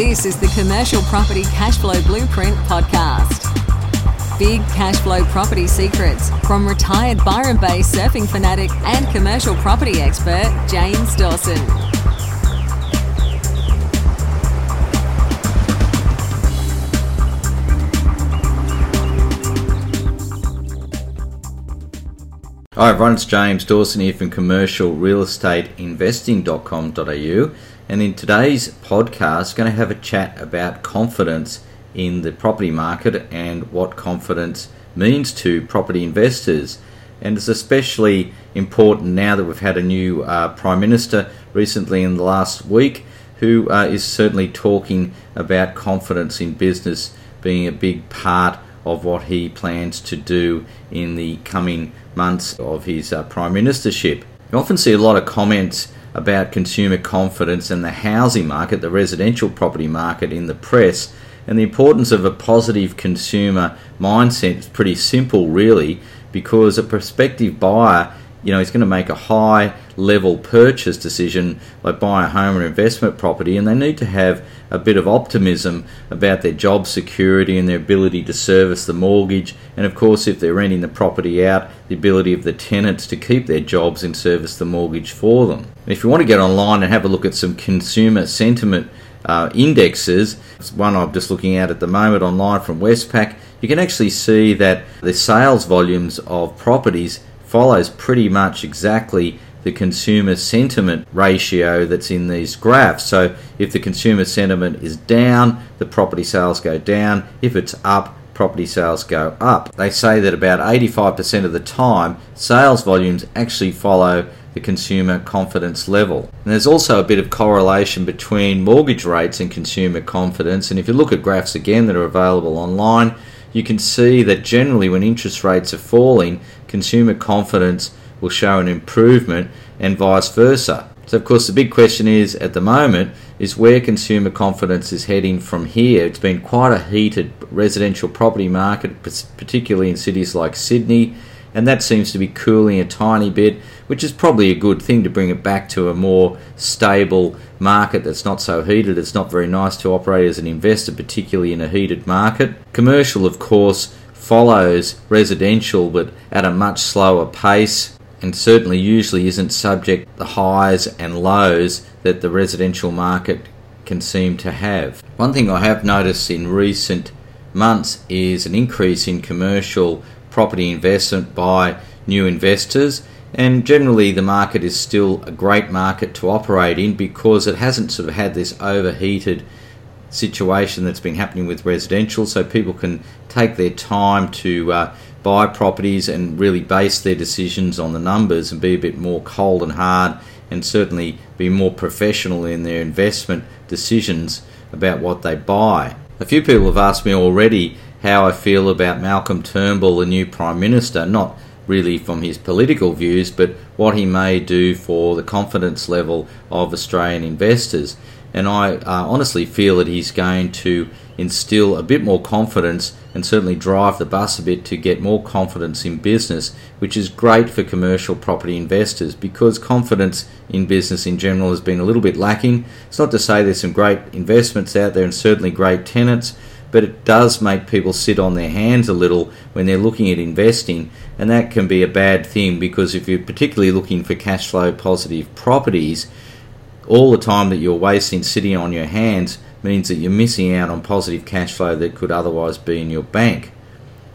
This is the Commercial Property Cashflow Blueprint podcast. Big cashflow property secrets from retired Byron Bay surfing fanatic and commercial property expert James Dawson. Hi everyone, it's James Dawson here from commercialrealestateinvesting.com.au and in today's podcast going to have a chat about confidence in the property market and what confidence means to property investors. And it's especially important now that we've had a new uh, Prime Minister recently in the last week who uh, is certainly talking about confidence in business being a big part of what he plans to do in the coming months of his uh, prime ministership. You often see a lot of comments about consumer confidence and the housing market, the residential property market in the press, and the importance of a positive consumer mindset is pretty simple, really, because a prospective buyer you know, he's going to make a high level purchase decision like buy a home or investment property, and they need to have a bit of optimism about their job security and their ability to service the mortgage, and of course, if they're renting the property out, the ability of the tenants to keep their jobs and service the mortgage for them. If you want to get online and have a look at some consumer sentiment uh, indexes, one I'm just looking at at the moment online from Westpac, you can actually see that the sales volumes of properties follows pretty much exactly the consumer sentiment ratio that's in these graphs. So if the consumer sentiment is down, the property sales go down. If it's up, property sales go up. They say that about 85% of the time, sales volumes actually follow the consumer confidence level. And there's also a bit of correlation between mortgage rates and consumer confidence. And if you look at graphs again that are available online, you can see that generally when interest rates are falling, consumer confidence will show an improvement and vice versa. So, of course, the big question is at the moment is where consumer confidence is heading from here. It's been quite a heated residential property market, particularly in cities like Sydney, and that seems to be cooling a tiny bit, which is probably a good thing to bring it back to a more stable market that's not so heated. It's not very nice to operate as an investor, particularly in a heated market. Commercial, of course, follows residential but at a much slower pace and certainly usually isn't subject to the highs and lows that the residential market can seem to have. One thing I have noticed in recent months is an increase in commercial property investment by new investors. And generally, the market is still a great market to operate in because it hasn't sort of had this overheated situation that's been happening with residential. So people can take their time to uh, buy properties and really base their decisions on the numbers and be a bit more cold and hard and certainly be more professional in their investment decisions about what they buy. A few people have asked me already how I feel about Malcolm Turnbull, the new Prime Minister, not really from his political views, but what he may do for the confidence level of Australian investors. And I uh, honestly feel that he's going to instill a bit more confidence and certainly drive the bus a bit to get more confidence in business, which is great for commercial property investors because confidence in business in general has been a little bit lacking. It's not to say there's some great investments out there and certainly great tenants, but it does make people sit on their hands a little when they're looking at investing, and that can be a bad thing because if you're particularly looking for cash flow positive properties, all the time that you're wasting sitting on your hands means that you're missing out on positive cash flow that could otherwise be in your bank.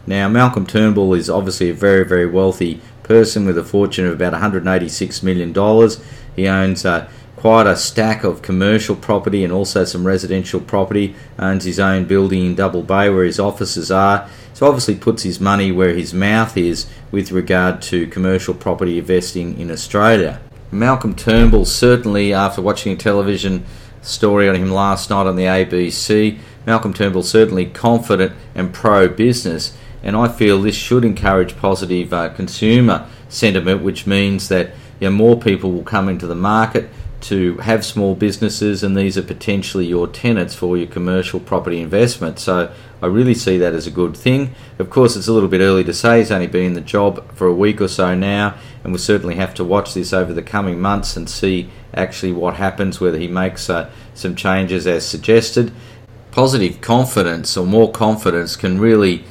Now, Malcolm Turnbull is obviously a very, very wealthy person with a fortune of about $186 million. He owns uh, quite a stack of commercial property and also some residential property. Owns his own building in Double Bay where his offices are. So obviously puts his money where his mouth is with regard to commercial property investing in Australia. Malcolm Turnbull certainly, after watching a television story on him last night on the ABC, Malcolm Turnbull certainly confident and pro business, and I feel this should encourage positive uh, consumer sentiment, which means that you know, more people will come into the market to have small businesses, and these are potentially your tenants for your commercial property investment. So I really see that as a good thing. Of course, it's a little bit early to say. He's only been in the job for a week or so now, and we'll certainly have to watch this over the coming months and see actually what happens, whether he makes uh, some changes as suggested. Positive confidence or more confidence can really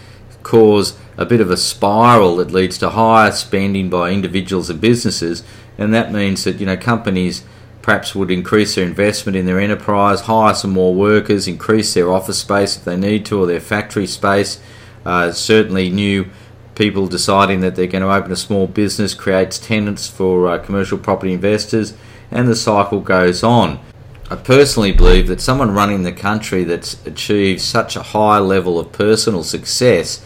cause a bit of a spiral that leads to higher spending by individuals and businesses, and that means that you know companies perhaps would increase their investment in their enterprise, hire some more workers, increase their office space if they need to, or their factory space. Uh, certainly, new people deciding that they're going to open a small business creates tenants for uh, commercial property investors, and the cycle goes on. I personally believe that someone running the country that's achieved such a high level of personal success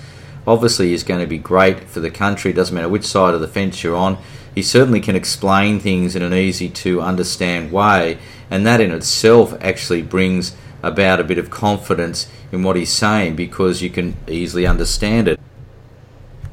obviously is going to be great for the country. Doesn't matter which side of the fence you're on he certainly can explain things in an easy to understand way, and that in itself actually brings about a bit of confidence in what he's saying because you can easily understand it.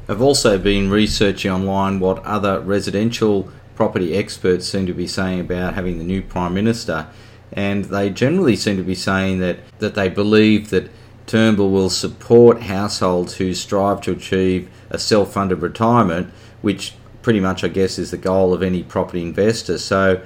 I've also been researching online what other residential property experts seem to be saying about having the new Prime Minister, and they generally seem to be saying that, that they believe that Turnbull will support households who strive to achieve a self funded retirement, which pretty much, I guess, is the goal of any property investor. So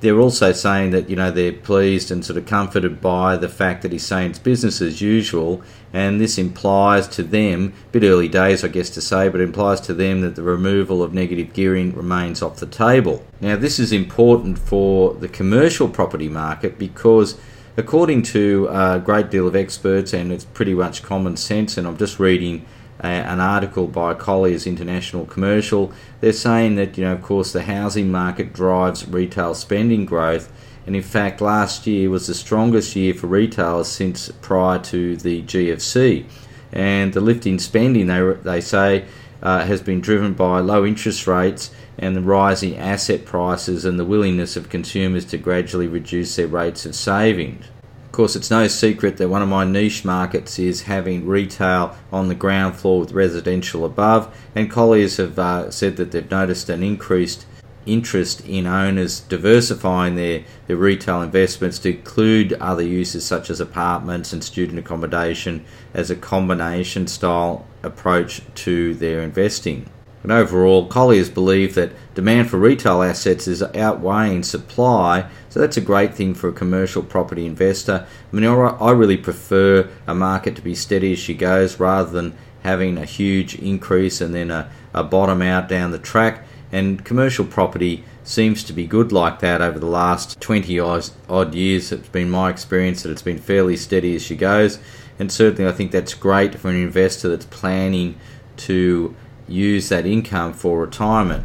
they're also saying that you know they're pleased and sort of comforted by the fact that he's saying it's business as usual, and this implies to them, a bit early days, I guess to say, but implies to them that the removal of negative gearing remains off the table. Now, this is important for the commercial property market because. According to a great deal of experts, and it's pretty much common sense, and I'm just reading uh, an article by Colliers International Commercial. They're saying that, you know, of course, the housing market drives retail spending growth. And in fact, last year was the strongest year for retailers since prior to the GFC. And the lift in spending, they, they say, uh, has been driven by low interest rates and the rising asset prices and the willingness of consumers to gradually reduce their rates of savings. Of course, it's no secret that one of my niche markets is having retail on the ground floor with residential above, and Colliers have uh, said that they've noticed an increased interest in owners diversifying their, their retail investments to include other uses such as apartments and student accommodation as a combination style approach to their investing. And overall, Colliers believe that demand for retail assets is outweighing supply, so that's a great thing for a commercial property investor. I mean, I really prefer a market to be steady as she goes rather than having a huge increase and then a, a bottom out down the track. And commercial property seems to be good like that over the last 20 odd years. It's been my experience that it's been fairly steady as she goes. And certainly, I think that's great for an investor that's planning to use that income for retirement.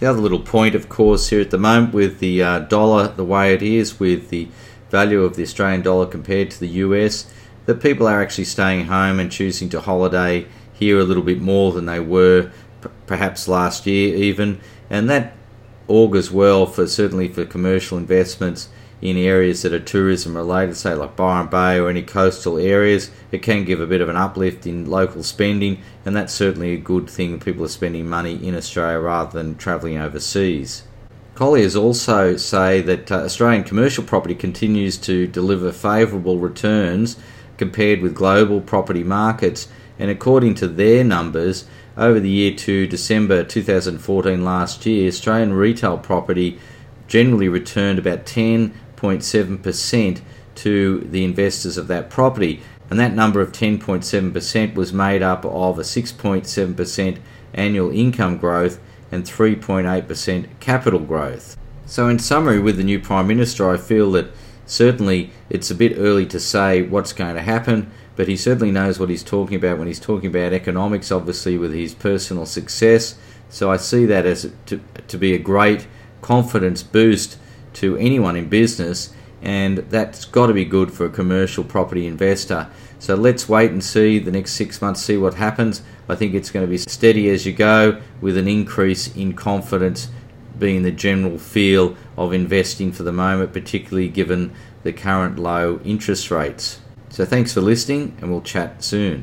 The other little point, of course, here at the moment with the uh, dollar the way it is, with the value of the Australian dollar compared to the US, that people are actually staying home and choosing to holiday here a little bit more than they were perhaps last year, even, and that augurs well for certainly for commercial investments in areas that are tourism related, say like Byron Bay or any coastal areas, it can give a bit of an uplift in local spending, and that's certainly a good thing. People are spending money in Australia rather than travelling overseas. Colliers also say that uh, Australian commercial property continues to deliver favourable returns compared with global property markets, and according to their numbers, over the year to December 2014 last year, Australian retail property generally returned about 10.7% to the investors of that property. And that number of 10.7% was made up of a 6.7% annual income growth and 3.8% capital growth. So, in summary, with the new Prime Minister, I feel that certainly it's a bit early to say what's going to happen, but he certainly knows what he's talking about when he's talking about economics, obviously, with his personal success. So, I see that as to, to be a great confidence boost to anyone in business, and that's got to be good for a commercial property investor. So let's wait and see the next six months, see what happens. I think it's going to be steady as you go with an increase in confidence being the general feel of investing for the moment, particularly given the current low interest rates. So thanks for listening, and we'll chat soon.